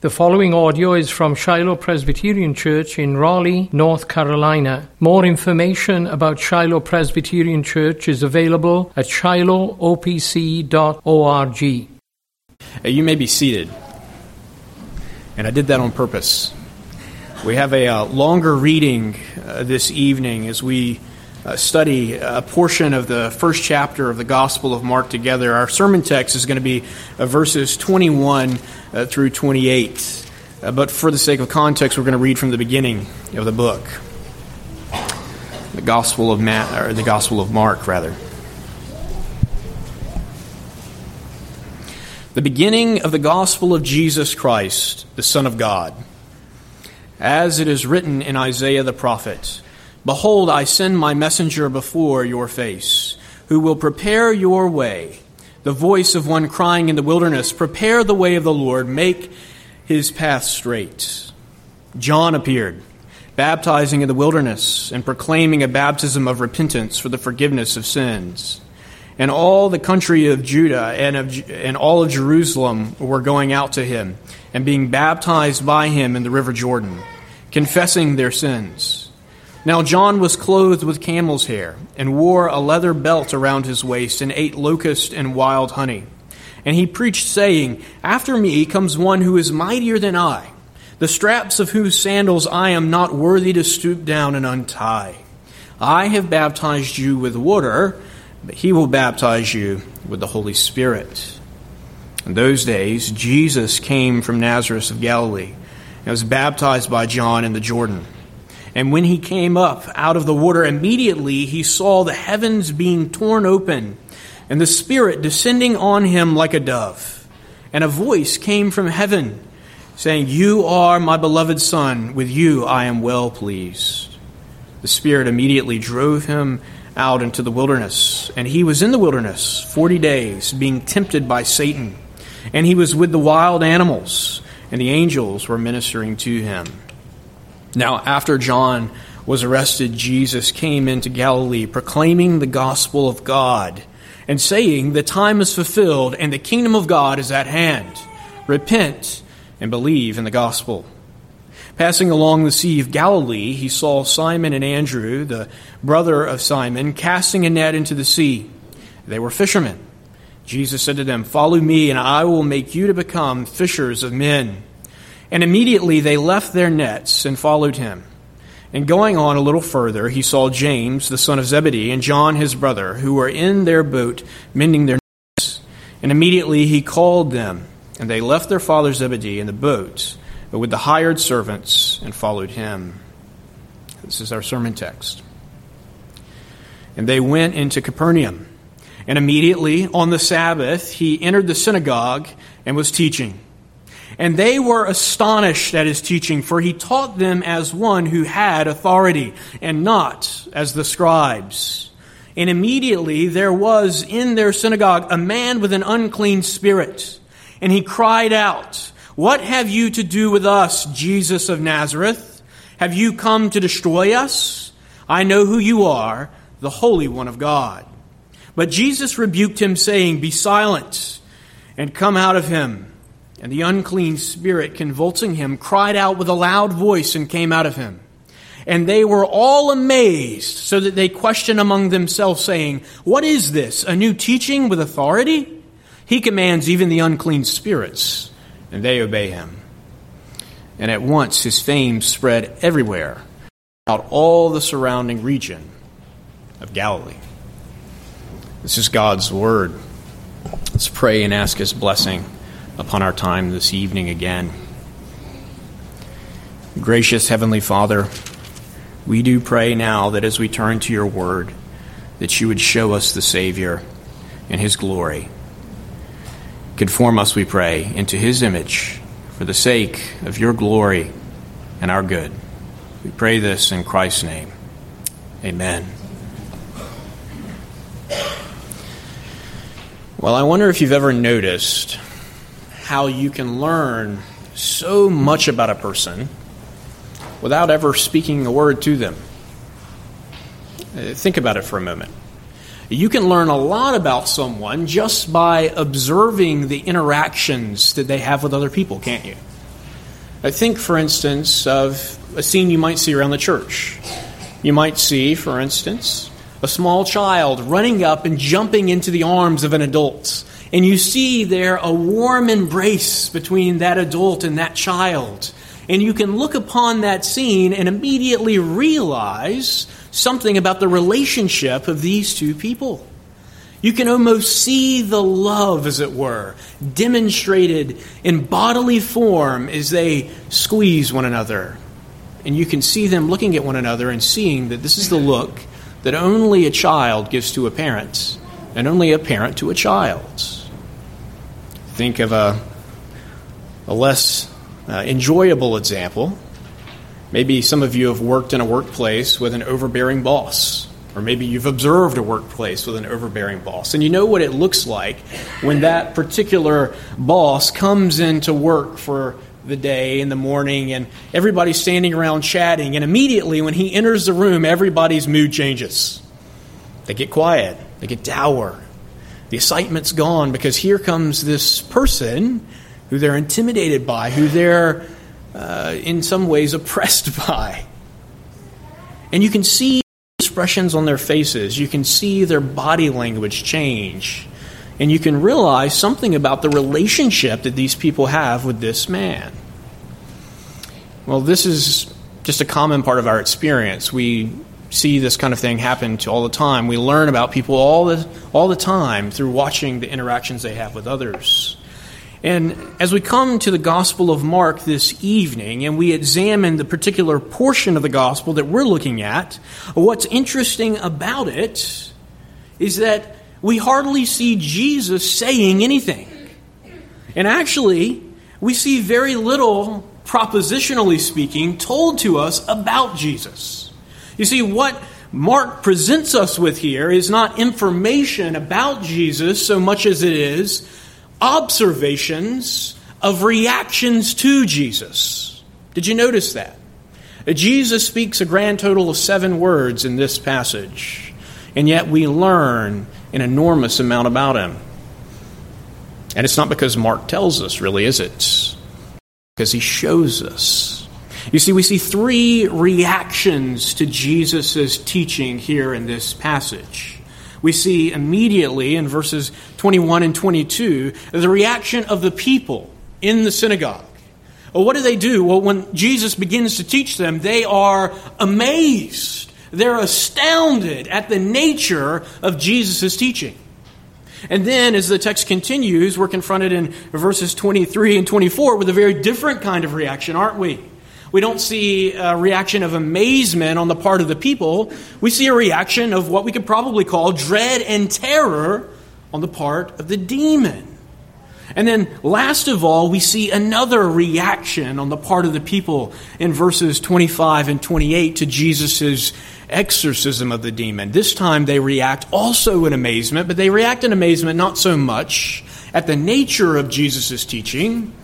The following audio is from Shiloh Presbyterian Church in Raleigh, North Carolina. More information about Shiloh Presbyterian Church is available at shilohopc.org. You may be seated. And I did that on purpose. We have a uh, longer reading uh, this evening as we uh, study a portion of the first chapter of the Gospel of Mark together. Our sermon text is going to be uh, verses 21 uh, through 28. Uh, but for the sake of context, we're going to read from the beginning of the book, the Gospel of Matt, or the Gospel of Mark, rather. The beginning of the Gospel of Jesus Christ, the Son of God. As it is written in Isaiah the prophet. Behold, I send my messenger before your face, who will prepare your way. The voice of one crying in the wilderness, Prepare the way of the Lord, make his path straight. John appeared, baptizing in the wilderness and proclaiming a baptism of repentance for the forgiveness of sins. And all the country of Judah and, of, and all of Jerusalem were going out to him and being baptized by him in the river Jordan, confessing their sins. Now John was clothed with camel's hair, and wore a leather belt around his waist, and ate locust and wild honey. And he preached, saying, After me comes one who is mightier than I, the straps of whose sandals I am not worthy to stoop down and untie. I have baptized you with water, but he will baptize you with the Holy Spirit. In those days, Jesus came from Nazareth of Galilee, and was baptized by John in the Jordan. And when he came up out of the water, immediately he saw the heavens being torn open, and the Spirit descending on him like a dove. And a voice came from heaven, saying, You are my beloved Son, with you I am well pleased. The Spirit immediately drove him out into the wilderness, and he was in the wilderness forty days, being tempted by Satan. And he was with the wild animals, and the angels were ministering to him. Now, after John was arrested, Jesus came into Galilee proclaiming the gospel of God and saying, The time is fulfilled and the kingdom of God is at hand. Repent and believe in the gospel. Passing along the Sea of Galilee, he saw Simon and Andrew, the brother of Simon, casting a net into the sea. They were fishermen. Jesus said to them, Follow me, and I will make you to become fishers of men. And immediately they left their nets and followed him. And going on a little further, he saw James, the son of Zebedee, and John his brother, who were in their boat mending their nets. And immediately he called them, and they left their father Zebedee in the boat, but with the hired servants, and followed him. This is our sermon text. And they went into Capernaum. And immediately on the Sabbath, he entered the synagogue and was teaching. And they were astonished at his teaching, for he taught them as one who had authority, and not as the scribes. And immediately there was in their synagogue a man with an unclean spirit. And he cried out, What have you to do with us, Jesus of Nazareth? Have you come to destroy us? I know who you are, the Holy One of God. But Jesus rebuked him, saying, Be silent, and come out of him. And the unclean spirit, convulsing him, cried out with a loud voice and came out of him. And they were all amazed, so that they questioned among themselves, saying, What is this? A new teaching with authority? He commands even the unclean spirits, and they obey him. And at once his fame spread everywhere, out all the surrounding region of Galilee. This is God's word. Let's pray and ask his blessing upon our time this evening again. Gracious Heavenly Father, we do pray now that as we turn to your word, that you would show us the Savior and his glory. Conform us, we pray, into his image for the sake of your glory and our good. We pray this in Christ's name. Amen. Well, I wonder if you've ever noticed how you can learn so much about a person without ever speaking a word to them. Uh, think about it for a moment. You can learn a lot about someone just by observing the interactions that they have with other people, can't you? I think, for instance, of a scene you might see around the church. You might see, for instance, a small child running up and jumping into the arms of an adult. And you see there a warm embrace between that adult and that child. And you can look upon that scene and immediately realize something about the relationship of these two people. You can almost see the love, as it were, demonstrated in bodily form as they squeeze one another. And you can see them looking at one another and seeing that this is the look that only a child gives to a parent, and only a parent to a child. Think of a, a less uh, enjoyable example. Maybe some of you have worked in a workplace with an overbearing boss or maybe you've observed a workplace with an overbearing boss, and you know what it looks like when that particular boss comes into work for the day in the morning and everybody's standing around chatting, and immediately when he enters the room, everybody's mood changes. They get quiet, they get dour. The excitement's gone because here comes this person who they're intimidated by, who they're uh, in some ways oppressed by. And you can see expressions on their faces. You can see their body language change. And you can realize something about the relationship that these people have with this man. Well, this is just a common part of our experience. We see this kind of thing happen to all the time. We learn about people all the, all the time through watching the interactions they have with others. And as we come to the Gospel of Mark this evening and we examine the particular portion of the Gospel that we're looking at, what's interesting about it is that we hardly see Jesus saying anything. And actually, we see very little, propositionally speaking, told to us about Jesus. You see, what Mark presents us with here is not information about Jesus so much as it is observations of reactions to Jesus. Did you notice that? Jesus speaks a grand total of seven words in this passage, and yet we learn an enormous amount about him. And it's not because Mark tells us, really, is it? Because he shows us. You see, we see three reactions to Jesus' teaching here in this passage we see immediately in verses 21 and 22 the reaction of the people in the synagogue. Well, what do they do? Well, when Jesus begins to teach them, they are amazed. They're astounded at the nature of Jesus' teaching. And then, as the text continues, we're confronted in verses 23 and 24 with a very different kind of reaction, aren't we? We don't see a reaction of amazement on the part of the people. We see a reaction of what we could probably call dread and terror on the part of the demon. And then, last of all, we see another reaction on the part of the people in verses 25 and 28 to Jesus' exorcism of the demon. This time they react also in amazement, but they react in amazement not so much at the nature of Jesus' teaching,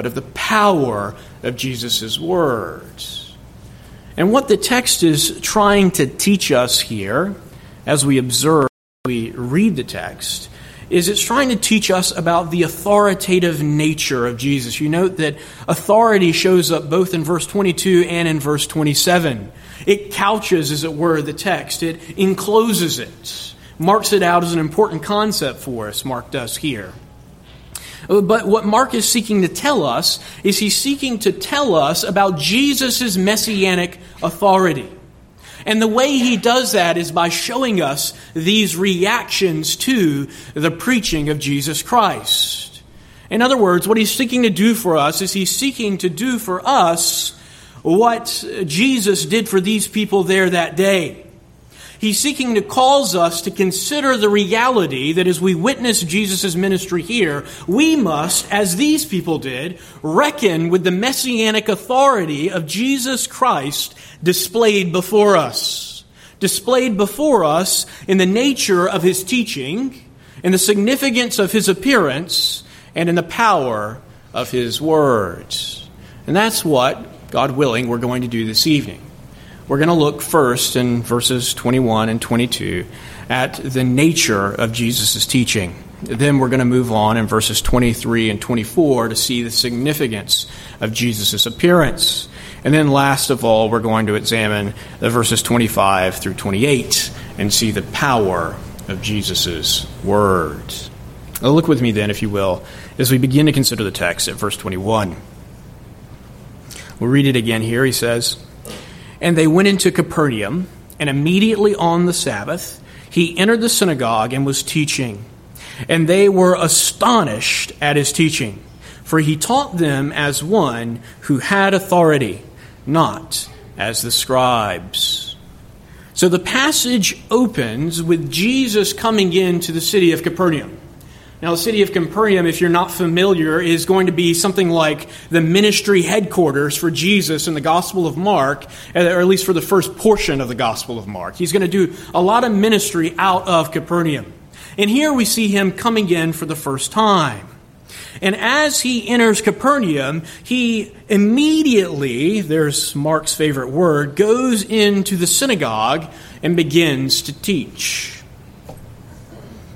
but of the power of Jesus' words. And what the text is trying to teach us here, as we observe, we read the text, is it's trying to teach us about the authoritative nature of Jesus. You note that authority shows up both in verse 22 and in verse 27. It couches, as it were, the text, it encloses it, marks it out as an important concept for us, Mark does here. But what Mark is seeking to tell us is he's seeking to tell us about Jesus' messianic authority. And the way he does that is by showing us these reactions to the preaching of Jesus Christ. In other words, what he's seeking to do for us is he's seeking to do for us what Jesus did for these people there that day. He's seeking to cause us to consider the reality that as we witness Jesus' ministry here, we must, as these people did, reckon with the messianic authority of Jesus Christ displayed before us. Displayed before us in the nature of his teaching, in the significance of his appearance, and in the power of his words. And that's what, God willing, we're going to do this evening. We're going to look first in verses 21 and 22 at the nature of Jesus' teaching. Then we're going to move on in verses 23 and 24 to see the significance of Jesus' appearance. And then last of all, we're going to examine the verses 25 through 28 and see the power of Jesus' words. Now look with me then, if you will, as we begin to consider the text at verse 21. We'll read it again here. He says, And they went into Capernaum, and immediately on the Sabbath, he entered the synagogue and was teaching. And they were astonished at his teaching, for he taught them as one who had authority, not as the scribes. So the passage opens with Jesus coming into the city of Capernaum. Now, the city of Capernaum, if you're not familiar, is going to be something like the ministry headquarters for Jesus in the Gospel of Mark, eh, or at least for the first portion of the Gospel of Mark. He's going to do a lot of ministry out of Capernaum. And here we see him coming in for the first time. And as he enters Capernaum, he immediately, there's Mark's favorite word, goes into the synagogue and begins to teach.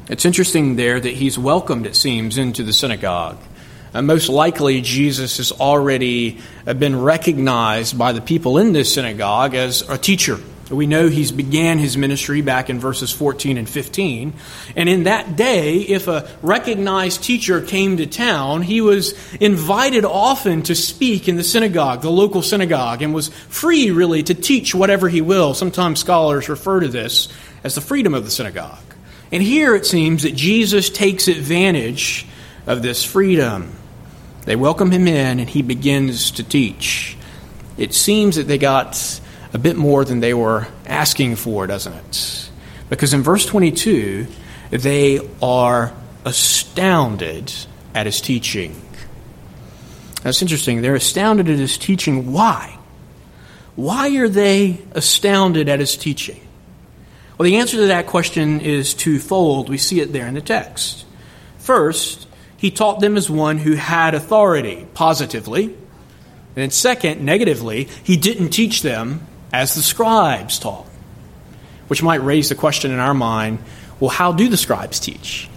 It's interesting there that he's welcomed, it seems, into the synagogue. Uh, most likely, Jesus has already uh, been recognized by the people in this synagogue as a teacher. We know he's began his ministry back in verses 14 and 15. And in that day, if a recognized teacher came to town, he was invited often to speak in the synagogue, the local synagogue, and was free really to teach whatever he will. Sometimes scholars refer to this as the freedom of the synagogue. And here it seems that Jesus takes advantage of this freedom. They welcome him in, and he begins to teach. It seems that they got a bit more than they were asking for, doesn't it? Because in verse 22, they are astounded at his teaching. That's interesting. They're astounded at his teaching. Why? Why are they astounded at his teaching? Well, the answer to that question is twofold. We see it there in the text. First, he taught them as one who had authority, positively. And then, second, negatively, he didn't teach them as the scribes taught. Which might raise the question in our mind well, how do the scribes teach?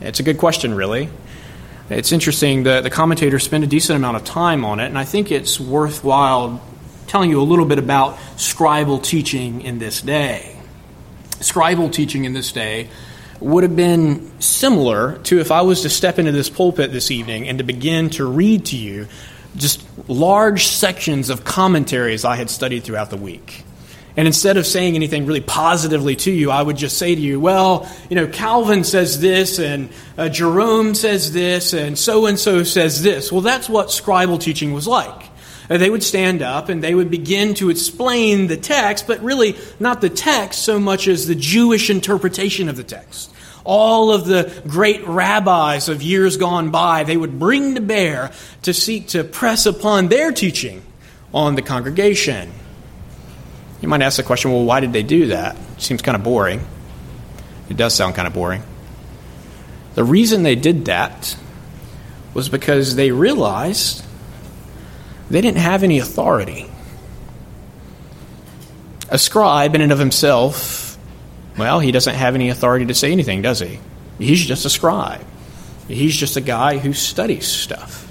It's a good question, really. It's interesting. The, the commentators spend a decent amount of time on it, and I think it's worthwhile telling you a little bit about scribal teaching in this day scribal teaching in this day would have been similar to if I was to step into this pulpit this evening and to begin to read to you just large sections of commentaries I had studied throughout the week. And instead of saying anything really positively to you, I would just say to you, well, you know, Calvin says this, and uh, Jerome says this, and so and so says this. Well, that's what scribal teaching was like. Uh, they would stand up and they would begin to explain the text, but really not the text so much as the Jewish interpretation of the text. All of the great rabbis of years gone by, they would bring to bear to seek to press upon their teaching on the congregation. You might ask the question well, why did they do that? It seems kind of boring. It does sound kind of boring. The reason they did that was because they realized they didn't have any authority. A scribe, in and of himself, well, he doesn't have any authority to say anything, does he? He's just a scribe. He's just a guy who studies stuff.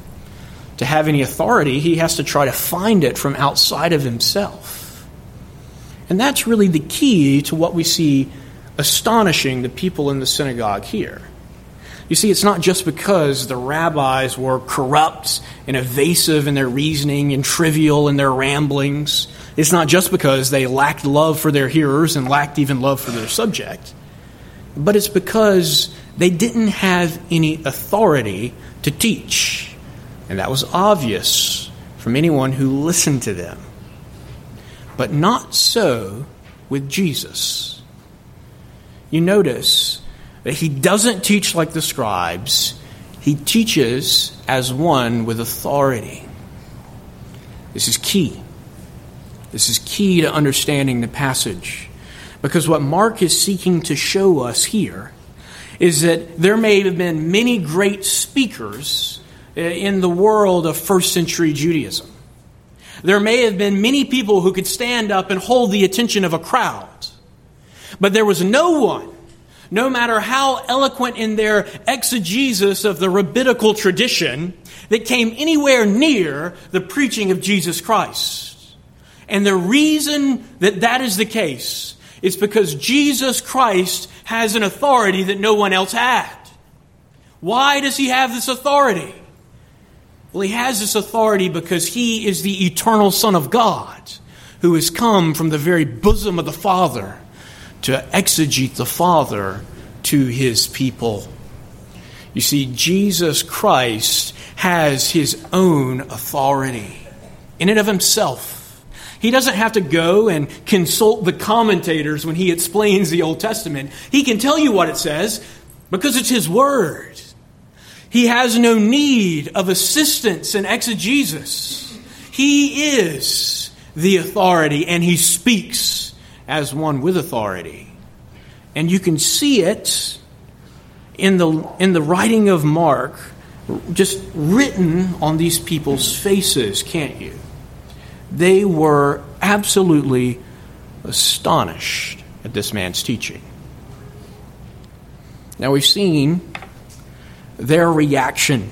To have any authority, he has to try to find it from outside of himself. And that's really the key to what we see astonishing the people in the synagogue here. You see, it's not just because the rabbis were corrupt and evasive in their reasoning and trivial in their ramblings. It's not just because they lacked love for their hearers and lacked even love for their subject. But it's because they didn't have any authority to teach. And that was obvious from anyone who listened to them. But not so with Jesus. You notice that he doesn't teach like the scribes, he teaches as one with authority. This is key. This is key to understanding the passage. Because what Mark is seeking to show us here is that there may have been many great speakers uh, in the world of first century Judaism. There may have been many people who could stand up and hold the attention of a crowd. But there was no one no matter how eloquent in their exegesis of the rabbinical tradition, that came anywhere near the preaching of Jesus Christ. And the reason that that is the case is because Jesus Christ has an authority that no one else had. Why does he have this authority? Well, he has this authority because he is the eternal Son of God who has come from the very bosom of the Father to exegete the Father to his people. You see, Jesus Christ has his own authority in and of himself. He doesn't have to go and consult the commentators when he explains the Old Testament. He can tell you what it says because it's his word. He has no need of assistance in exegesis. He is the authority and he speaks as one with authority. And you can see it in the, in the writing of Mark just written on these people's faces, can't you? They were absolutely astonished at this man's teaching. Now, we've seen their reaction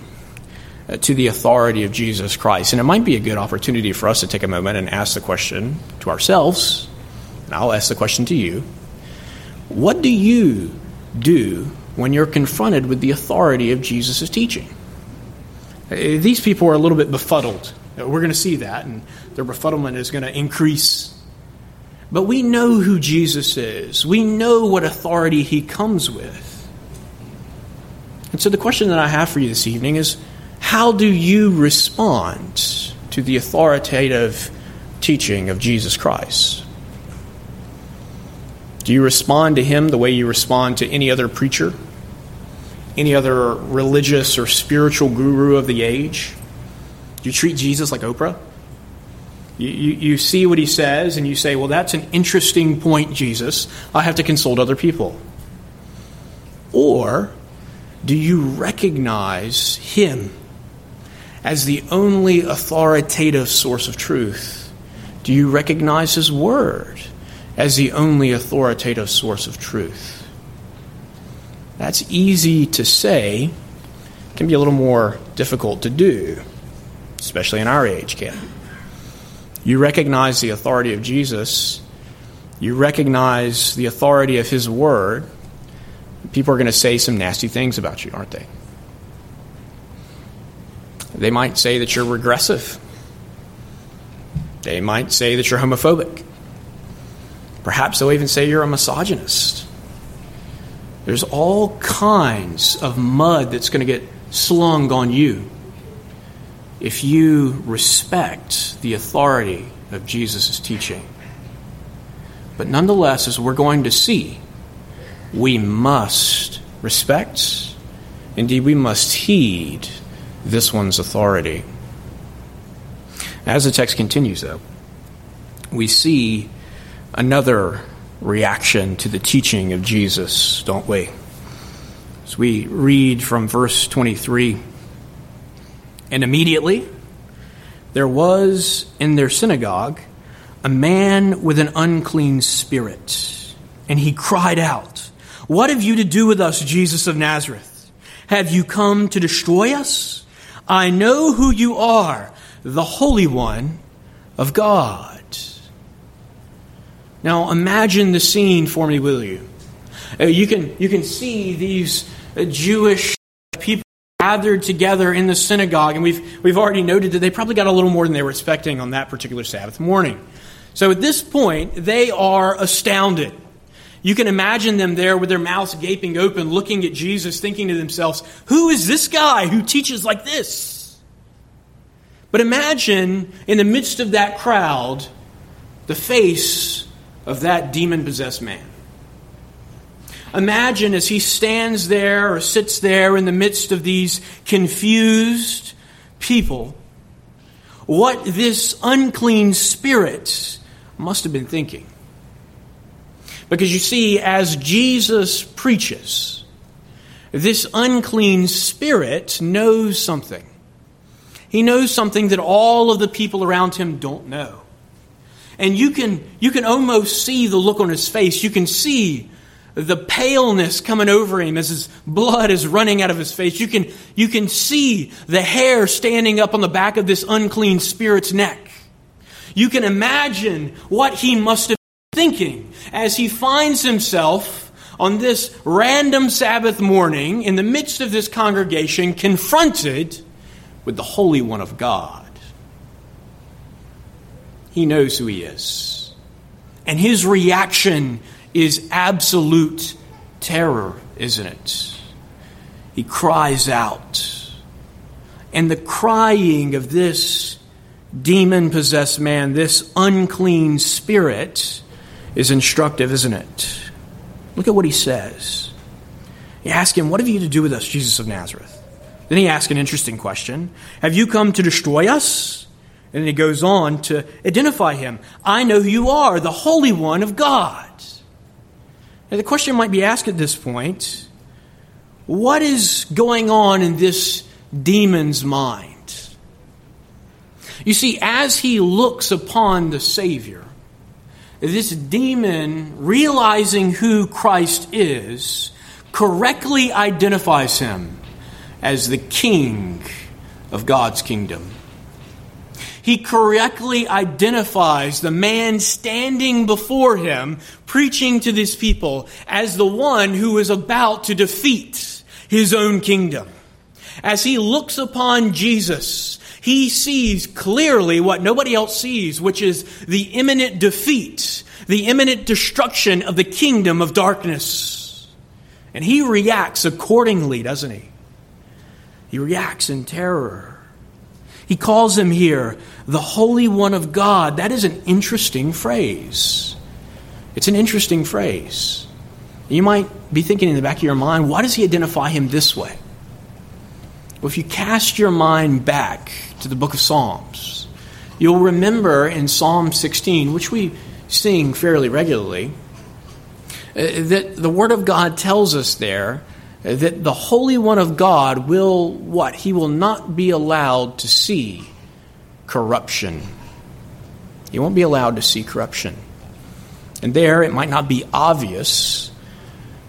uh, to the authority of Jesus Christ. And it might be a good opportunity for us to take a moment and ask the question to ourselves, and I'll ask the question to you What do you do when you're confronted with the authority of Jesus' teaching? Uh, these people are a little bit befuddled. Uh, we're going to see that, and their befuddlement is going to increase. But we know who Jesus is, we know what authority he comes with. And so the question that I have for you this evening is how do you respond to the authoritative teaching of Jesus Christ? Do you respond to him the way you respond to any other preacher? any other religious or spiritual guru of the age? Do you treat Jesus like Oprah? You, you, you, see what he says and you say, well, that's an interesting point, Jesus. I have to consult other people. Or do you recognize him as the only authoritative source of truth? Do you recognize his word as the only authoritative source of truth? That's easy to say, can be a little more difficult to do, especially in our age, can You recognize the authority of Jesus, you recognize the authority of His Word. People are going to say some nasty things about you, aren't they? They might say that you're regressive. They might say that you're homophobic. Perhaps they'll even say you're a misogynist. There's all kinds of mud that's going to get slung on you if you respect the authority of Jesus' teaching. But nonetheless, as we're going to see, we must respect, indeed, we must heed this one's authority. As the text continues, though, we see another reaction to the teaching of Jesus, don't we? As we read from verse 23 And immediately there was in their synagogue a man with an unclean spirit, and he cried out, What have you to do with us, Jesus of Nazareth? Have you come to destroy us? I know who you are, the Holy One of God. Now imagine the scene for me, will you? Uh, you, can, you can see these uh, Jewish people gathered together in the synagogue, and we've, we've already noted that they probably got a little more than they were expecting on that particular Sabbath morning. So at this point, they are astounded. You can imagine them there with their mouths gaping open, looking at Jesus, thinking to themselves, Who is this guy who teaches like this? But imagine in the midst of that crowd the face of that demon possessed man. Imagine as he stands there or sits there in the midst of these confused people, what this unclean spirit must have been thinking. Because you see, as Jesus preaches, this unclean spirit knows something. He knows something that all of the people around him don't know. And you can, you can almost see the look on his face. You can see the paleness coming over him as his blood is running out of his face. You can, you can see the hair standing up on the back of this unclean spirit's neck. You can imagine what he must have been thinking as he finds himself on this random Sabbath morning in the midst of this congregation confronted with the Holy One of God. He knows who he is. And his reaction is absolute terror, isn't it? He cries out. And the crying of this demon possessed man, this unclean spirit, is instructive, isn't it? Look at what he says. You ask him, What have you to do with us, Jesus of Nazareth? Then he asks an interesting question Have you come to destroy us? And he goes on to identify him. I know who you are, the Holy One of God. Now, the question might be asked at this point what is going on in this demon's mind? You see, as he looks upon the Savior, this demon, realizing who Christ is, correctly identifies him as the king of God's kingdom. He correctly identifies the man standing before him, preaching to these people, as the one who is about to defeat his own kingdom. As he looks upon Jesus, he sees clearly what nobody else sees, which is the imminent defeat, the imminent destruction of the kingdom of darkness. And he reacts accordingly, doesn't he? He reacts in terror. He calls him here the Holy One of God. That is an interesting phrase. It's an interesting phrase. You might be thinking in the back of your mind, why does he identify him this way? Well, if you cast your mind back to the book of Psalms, you'll remember in Psalm 16, which we sing fairly regularly, uh, that the Word of God tells us there that the Holy One of God will what? He will not be allowed to see corruption. He won't be allowed to see corruption. And there, it might not be obvious,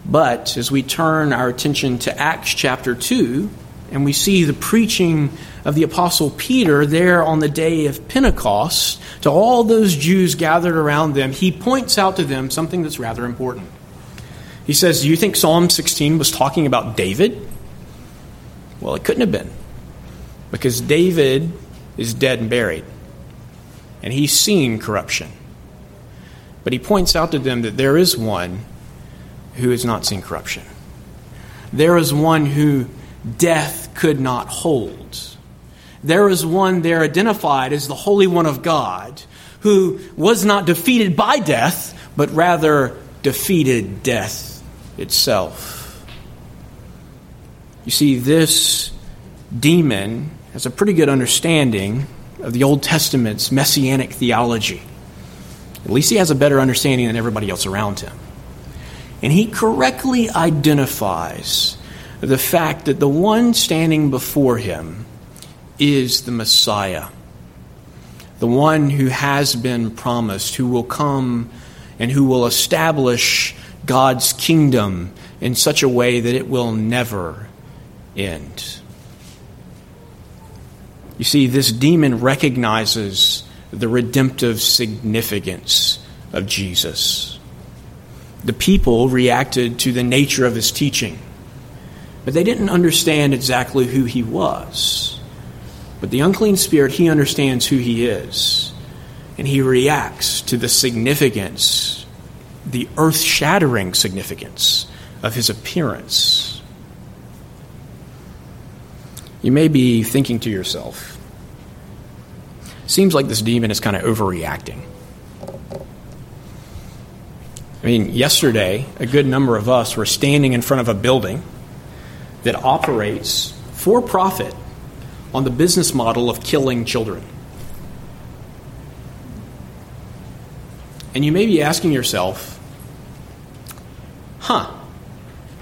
but as we turn our attention to Acts chapter 2, and we see the preaching of the Apostle Peter there on the day of Pentecost to all those Jews gathered around them, he points out to them something that's rather important. He says, Do you think Psalm 16 was talking about David? Well, it couldn't have been, because David is dead and buried, and he's seen corruption. But he points out to them that there is one who has not seen corruption. There is one who death could not hold. There is one there identified as the Holy One of God who was not defeated by death, but rather defeated death itself. You see, this demon has a pretty good understanding of the Old Testament's messianic theology. At least he has a better understanding than everybody else around him. And he correctly identifies the fact that the one standing before him is the Messiah, the one who has been promised, who will come and who will establish God's kingdom in such a way that it will never end. You see, this demon recognizes the redemptive significance of Jesus. The people reacted to the nature of his teaching but they didn't understand exactly who he was. But the unclean spirit, he understands who he is. And he reacts to the significance, the earth shattering significance of his appearance. You may be thinking to yourself, seems like this demon is kind of overreacting. I mean, yesterday, a good number of us were standing in front of a building that operates for profit on the business model of killing children. And you may be asking yourself, huh,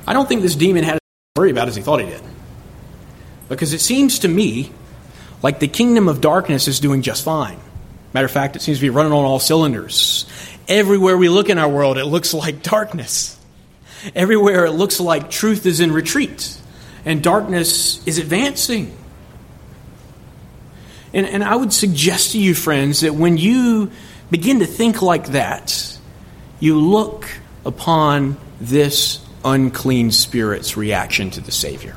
I don't think this demon had to worry about as he thought he did. Because it seems to me like the kingdom of darkness is doing just fine. Matter of fact, it seems to be running on all cylinders. Everywhere we look in our world, it looks like darkness. Everywhere it looks like truth is in retreat and darkness is advancing. And, and I would suggest to you, friends, that when you begin to think like that, you look upon this unclean spirit's reaction to the Savior.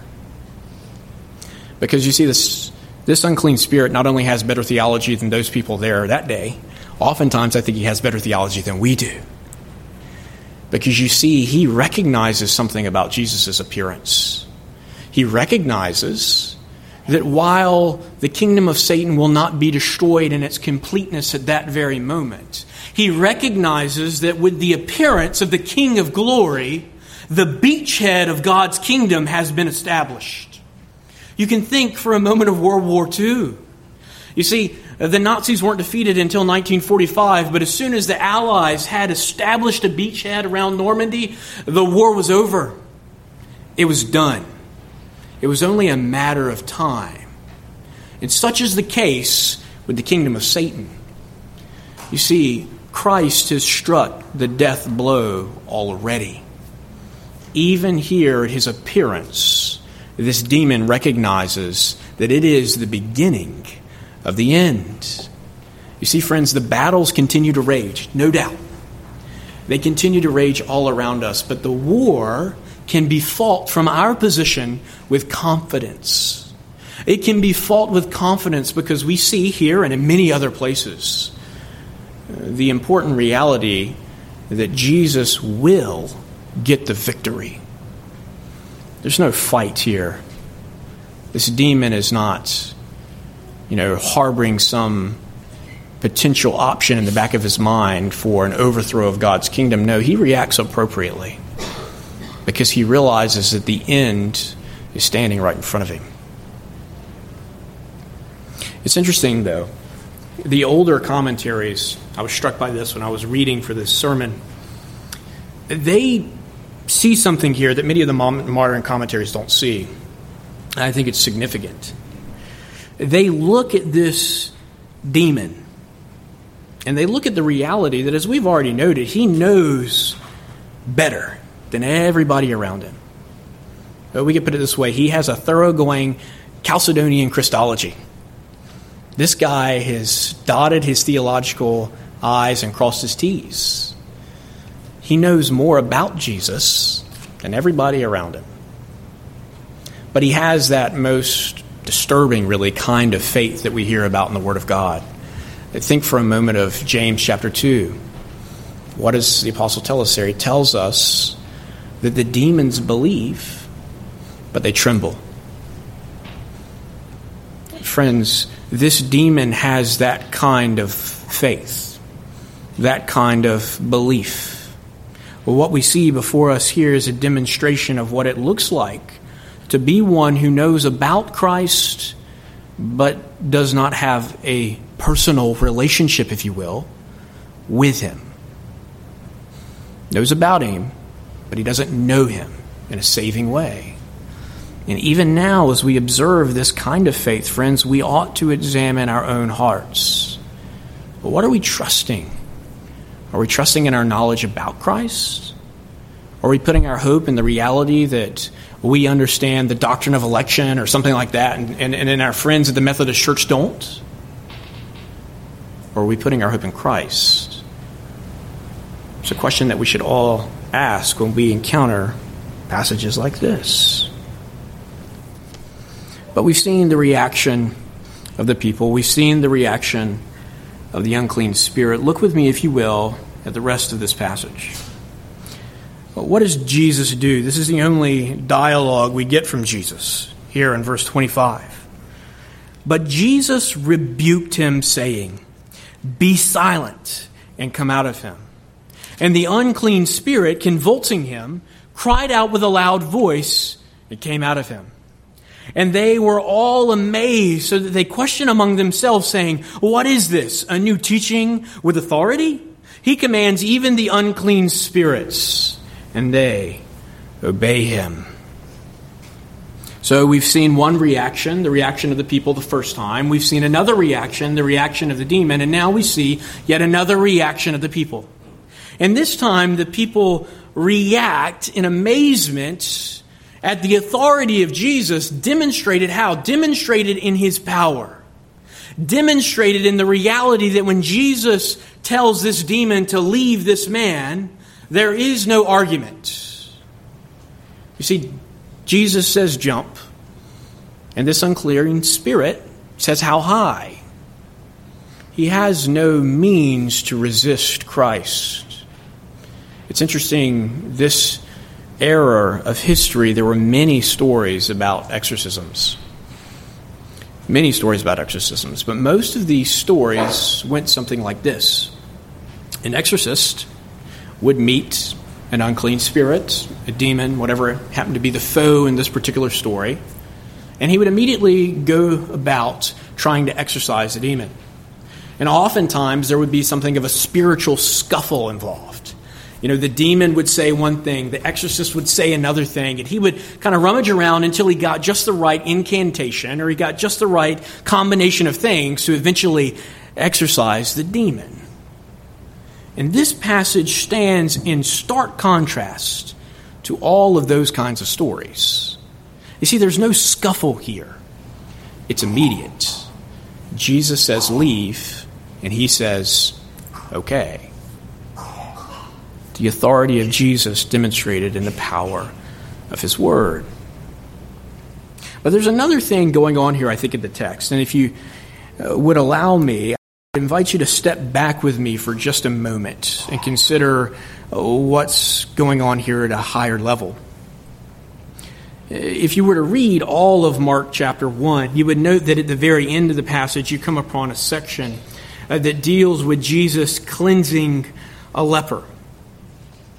Because you see, this, this unclean spirit not only has better theology than those people there that day, oftentimes I think he has better theology than we do. Because you see, he recognizes something about Jesus' appearance. He recognizes that while the kingdom of Satan will not be destroyed in its completeness at that very moment, he recognizes that with the appearance of the King of glory, the beachhead of God's kingdom has been established. You can think for a moment of World War II. You see, the Nazis weren't defeated until 1945, but as soon as the Allies had established a beachhead around Normandy, the war was over. It was done. It was only a matter of time. And such is the case with the kingdom of Satan. You see, Christ has struck the death blow already. Even here at his appearance, this demon recognizes that it is the beginning of the end. You see, friends, the battles continue to rage, no doubt. They continue to rage all around us, but the war can be fought from our position with confidence. It can be fought with confidence because we see here and in many other places the important reality that Jesus will get the victory. There's no fight here. This demon is not you know, harboring some potential option in the back of his mind for an overthrow of God's kingdom. No, he reacts appropriately because he realizes that the end is standing right in front of him. It's interesting, though. The older commentaries, I was struck by this when I was reading for this sermon, they see something here that many of the modern commentaries don't see. I think it's significant they look at this demon and they look at the reality that, as we've already noted, he knows better than everybody around him. But we could put it this way he has a thoroughgoing Chalcedonian Christology. This guy has dotted his theological I's and crossed his T's. He knows more about Jesus than everybody around him. But he has that most disturbing, really, kind of faith that we hear about in the Word of God. Think for a moment of James chapter 2. What does the apostle tell us there? He tells us that the demons believe, but they tremble. Friends, this demon has that kind of faith, that kind of belief. Well, what we see before us here is a demonstration of what it looks like to be one who knows about Christ but does not have a personal relationship, if you will, with Him. Knows about Him, but he doesn't know Him in a saving way. And even now, as we observe this kind of faith, friends, we ought to examine our own hearts. But what are we trusting? Are we trusting in our knowledge about Christ? Are we putting our hope in the reality that we understand the doctrine of election or something like that, and, and, and our friends at the Methodist Church don't? Or are we putting our hope in Christ? It's a question that we should all ask when we encounter passages like this. But we've seen the reaction of the people, we've seen the reaction of the unclean spirit. Look with me, if you will, at the rest of this passage. But what does Jesus do? This is the only dialogue we get from Jesus here in verse 25. But Jesus rebuked him, saying, Be silent and come out of him. And the unclean spirit, convulsing him, cried out with a loud voice It came out of him. And they were all amazed, so that they questioned among themselves, saying, What is this? A new teaching with authority? He commands even the unclean spirits and they obey him. So we've seen one reaction, the reaction of the people the first time. We've seen another reaction, the reaction of the demon. And now we see yet another reaction of the people. And this time, the people react in amazement at the authority of Jesus, demonstrated how? Demonstrated in his power. Demonstrated in the reality that when Jesus tells this demon to leave this man, there is no argument. You see, Jesus says jump, and this unclearing spirit says how high. He has no means to resist Christ. It's interesting, this era of history, there were many stories about exorcisms. Many stories about exorcisms, but most of these stories went something like this An exorcist would meet an unclean spirit, a demon, whatever happened to be the foe in this particular story, and he would immediately go about trying to exorcise the demon. And oftentimes there would be something of a spiritual scuffle involved. You know, the demon would say one thing, the exorcist would say another thing, and he would kind of rummage around until he got just the right incantation or he got just the right combination of things to eventually exorcise the demon. And this passage stands in stark contrast to all of those kinds of stories. You see, there's no scuffle here, it's immediate. Jesus says, Leave, and he says, Okay. The authority of Jesus demonstrated in the power of his word. But there's another thing going on here, I think, in the text. And if you uh, would allow me, I invite you to step back with me for just a moment and consider uh, what's going on here at a higher level. If you were to read all of Mark chapter 1, you would note that at the very end of the passage, you come upon a section uh, that deals with Jesus cleansing a leper.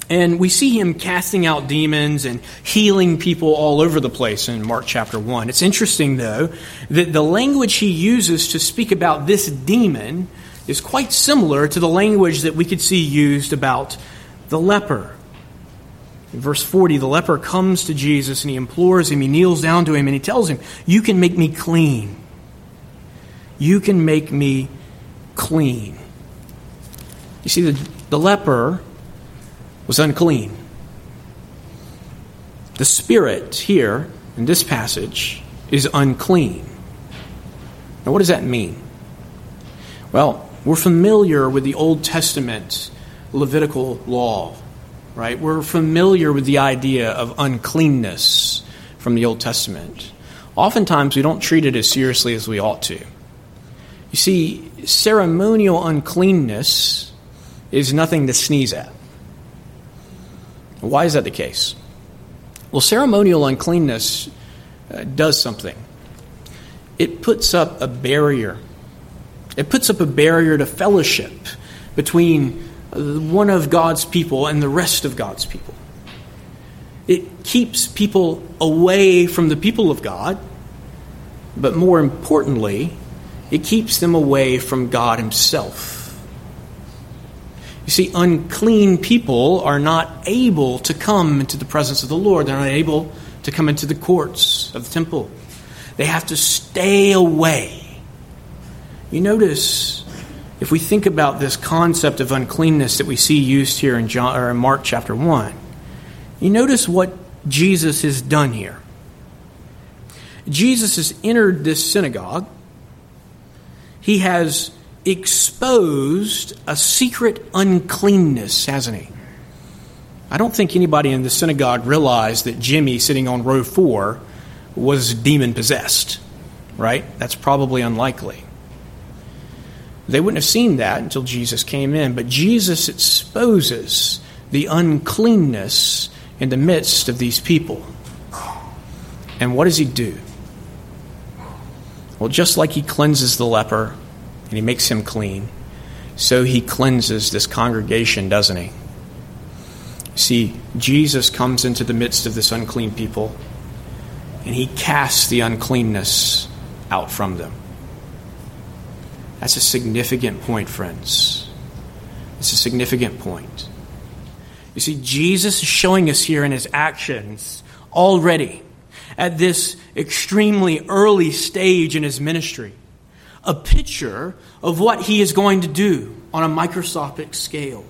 And we see him casting out demons and healing people all over the place in Mark chapter 1. It's interesting, though, that the language he uses to speak about this demon is quite similar to the language that we could see used about the leper. In verse 40, the leper comes to Jesus and he implores him, he kneels down to him, and he tells him, You can make me clean. You can make me clean. You see, the, the leper was unclean. The spirit here in this passage is unclean. Now, what does that mean? Well, we're familiar with the Old Testament Levitical law, right? We're familiar with the idea of uncleanness from the Old Testament. Oftentimes, we don't treat it as seriously as we ought to. You see, ceremonial uncleanness is nothing to sneeze at. Why is that the case? Well, ceremonial uncleanness uh, does something. It puts up a barrier. It puts up a barrier to fellowship between one of God's people and the rest of God's people. It keeps people away from the people of God, but more importantly, it keeps them away from God Himself. You see, unclean people are not able to come into the presence of the Lord. They're not able to come into the courts of the temple. They have to stay away. You notice, if we think about this concept of uncleanness that we see used here in, John, or in Mark chapter 1, you notice what Jesus has done here. Jesus has entered this synagogue. He has exposed a secret uncleanness, hasn't he? I don't think anybody in the synagogue realized that Jimmy sitting on row four was demon possessed, right? That's probably unlikely. They wouldn't have seen that until Jesus came in, but Jesus exposes the uncleanness in the midst of these people. And what does he do? Well, just like he cleanses the leper and he makes him clean. So he cleanses this congregation, doesn't he? See, Jesus comes into the midst of this unclean people and he casts the uncleanness out from them. That's a significant point, friends. It's a significant point. You see, Jesus is showing us here in his actions already at this extremely early stage in his ministry a picture of what he is going to do on a microscopic scale.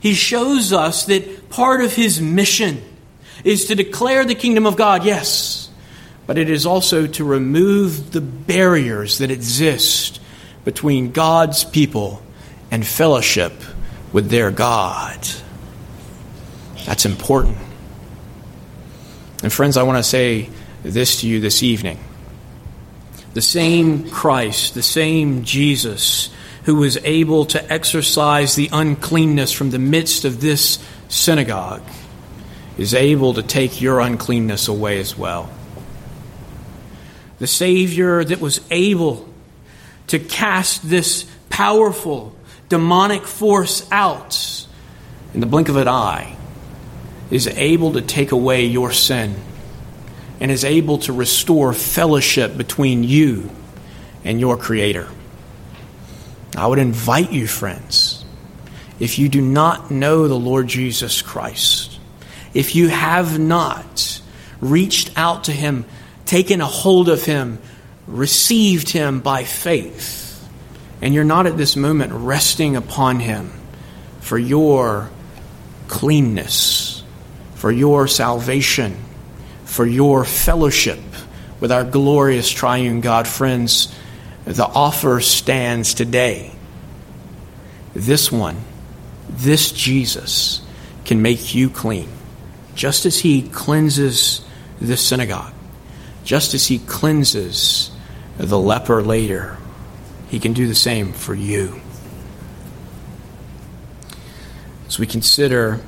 he shows us that part of his mission is to declare the kingdom of God, yes, but it is also to remove the barriers that exist between God's people and fellowship with their God. That's important. And, friends, I want to say this to you this evening. The same Christ, the same Jesus, who was able to exorcise the uncleanness from the midst of this synagogue, is able to take your uncleanness away as well. The Savior that was able to cast this powerful demonic force out in the blink of an eye is able to take away your sin and is able to restore fellowship between you and your Creator. I would invite you, friends, if you do not know the Lord Jesus Christ, if you have not reached out to Him, taken a hold of Him, received Him by faith, and you're not at this moment resting upon Him for your cleanness, for your salvation, for your fellowship with our glorious triune God, friends, the offer stands today. This one, this Jesus, can make you clean, just as He cleanses the synagogue, just as He cleanses the leper later. He can do the same for you. As we consider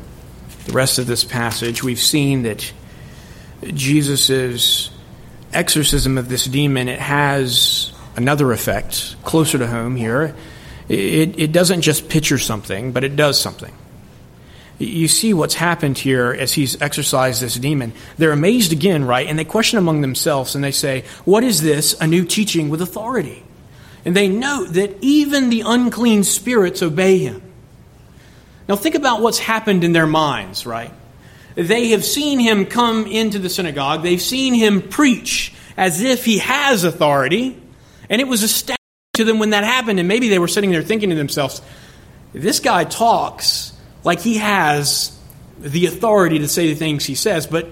the rest of this passage, we've seen that Jesus' exorcism of this demon, it has another effect closer to home here. It, it doesn't just picture something, but it does something. You see what's happened here as he's exorcised this demon. They're amazed again, right? And they question among themselves and they say, What is this? A new teaching with authority. And they note that even the unclean spirits obey him. Now, think about what's happened in their minds, right? They have seen him come into the synagogue, they've seen him preach as if he has authority, and it was astounding to them when that happened. And maybe they were sitting there thinking to themselves, this guy talks like he has the authority to say the things he says, but,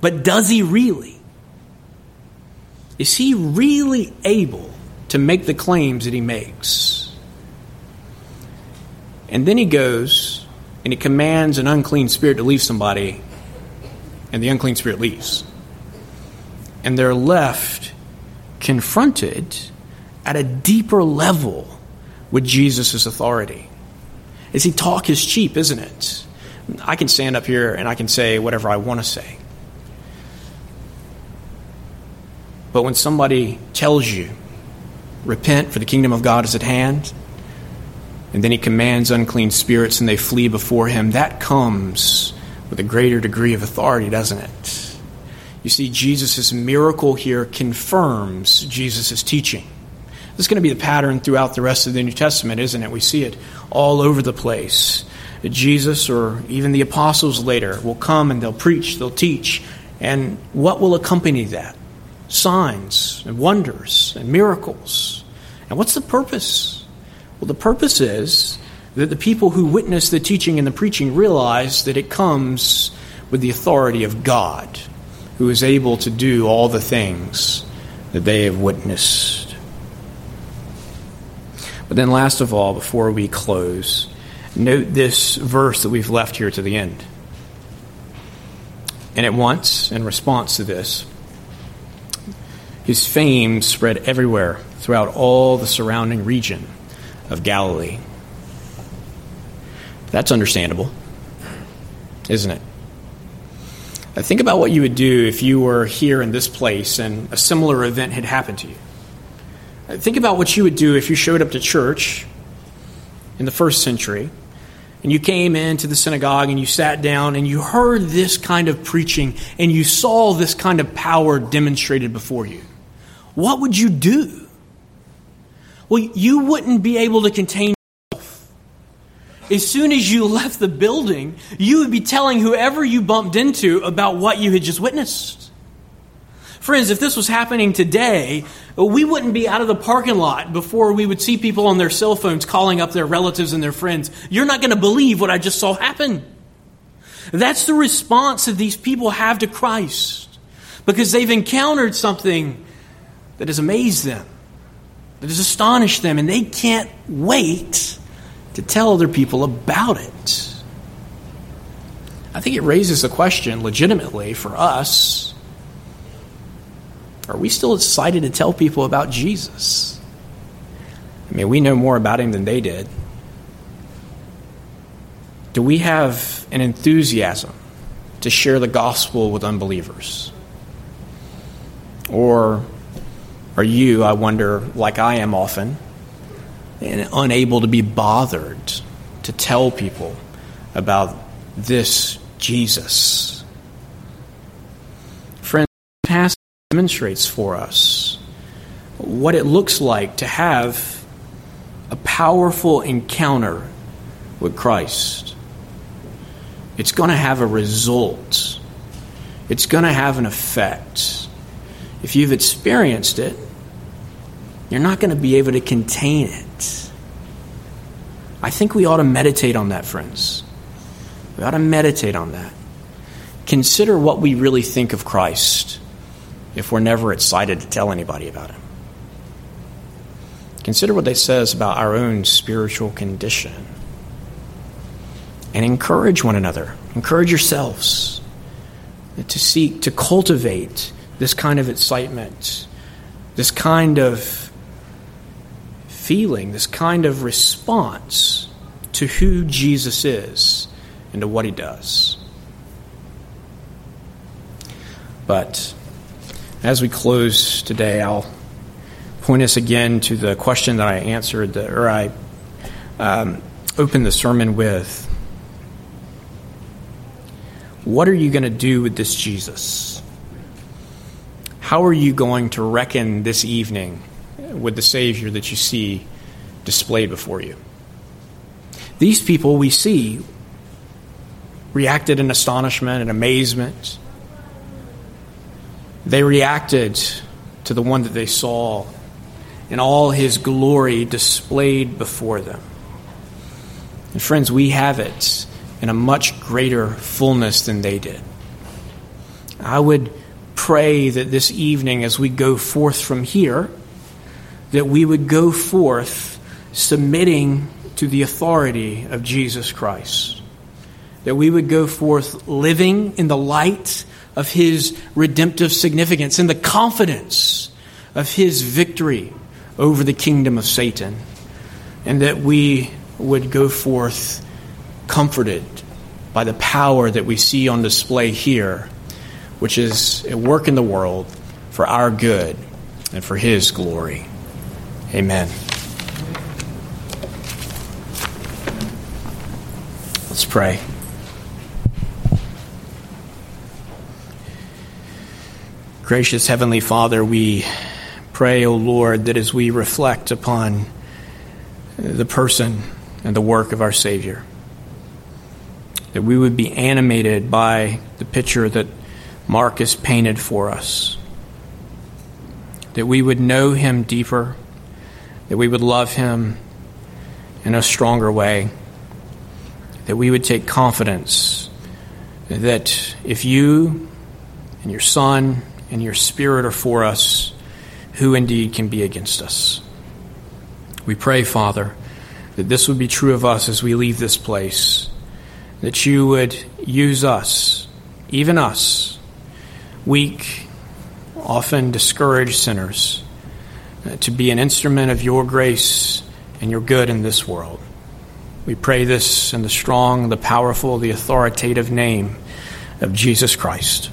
but does he really? Is he really able to make the claims that he makes? And then he goes and he commands an unclean spirit to leave somebody, and the unclean spirit leaves. And they're left confronted at a deeper level with Jesus' authority. Is he talk is cheap, isn't it? I can stand up here and I can say whatever I want to say. But when somebody tells you, repent, for the kingdom of God is at hand, and then he commands unclean spirits and they flee before him, that comes with a greater degree of authority, doesn't it? You see, Jesus' miracle here confirms Jesus' teaching. This is going to be the pattern throughout the rest of the New Testament, isn't it? We see it all over the place. Jesus or even the apostles later will come and they'll preach, they'll teach. And what will accompany that? Signs and wonders and miracles. And what's the purpose? Well, the purpose is that the people who witness the teaching and the preaching realize that it comes with the authority of God, who is able to do all the things that they have witnessed. But then, last of all, before we close, note this verse that we've left here to the end. And at once, in response to this, his fame spread everywhere throughout all the surrounding region of Galilee. That's understandable, isn't it? Think about what you would do if you were here in this place and a similar event had happened to you. Uh, think about what you would do if you showed up to church in the first century and you came into the synagogue and you sat down and you heard this kind of preaching and you saw this kind of power demonstrated before you. What would you do? Well, you wouldn't be able to contain yourself. As soon as you left the building, you would be telling whoever you bumped into about what you had just witnessed. Friends, if this was happening today, we wouldn't be out of the parking lot before we would see people on their cell phones calling up their relatives and their friends. You're not going to believe what I just saw happen. That's the response that these people have to Christ because they've encountered something that has amazed them, that has astonished them, and they can't wait to tell other people about it. I think it raises the question legitimately for us are we still excited to tell people about Jesus? I mean, we know more about him than they did. Do we have an enthusiasm to share the gospel with unbelievers? Or are you, I wonder, like I am often, and unable to be bothered to tell people about this Jesus? Friends, past demonstrates for us what it looks like to have a powerful encounter with Christ. It's going to have a result, it's going to have an effect. If you've experienced it, you're not going to be able to contain it. I think we ought to meditate on that, friends. We ought to meditate on that. Consider what we really think of Christ if we're never excited to tell anybody about him. Consider what they says about our own spiritual condition. And encourage one another. Encourage yourselves to seek to cultivate this kind of excitement, this kind of feeling, this kind of response to who Jesus is and to what he does. But as we close today, I'll point us again to the question that I answered, or I um, opened the sermon with. What are you going to do with this Jesus? How are you going to reckon this evening with the Savior that you see displayed before you? These people we see reacted in astonishment and amazement they reacted to the one that they saw in all his glory displayed before them. And friends, we have it in a much greater fullness than they did. I would pray that this evening, as we go forth from here, that we would go forth submitting to the authority of Jesus Christ. That we would go forth living in the light of his redemptive significance in the confidence of his victory over the kingdom of Satan, and that we would go forth comforted by the power that we see on display here, which is at work in the world for our good and for his glory. Amen. Let's pray. Gracious Heavenly Father, we pray, O Lord, that as we reflect upon the person and the work of our Savior, that we would be animated by the picture that Mark has painted for us, that we would know Him deeper, that we would love Him in a stronger way, that we would take confidence that if you and your Son and your Spirit are for us, who indeed can be against us? We pray, Father, that this would be true of us as we leave this place, that you would use us, even us, weak, often discouraged sinners, uh, to be an instrument of your grace and your good in this world. We pray this in the strong, the powerful, the authoritative name of Jesus Christ.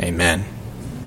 Amen.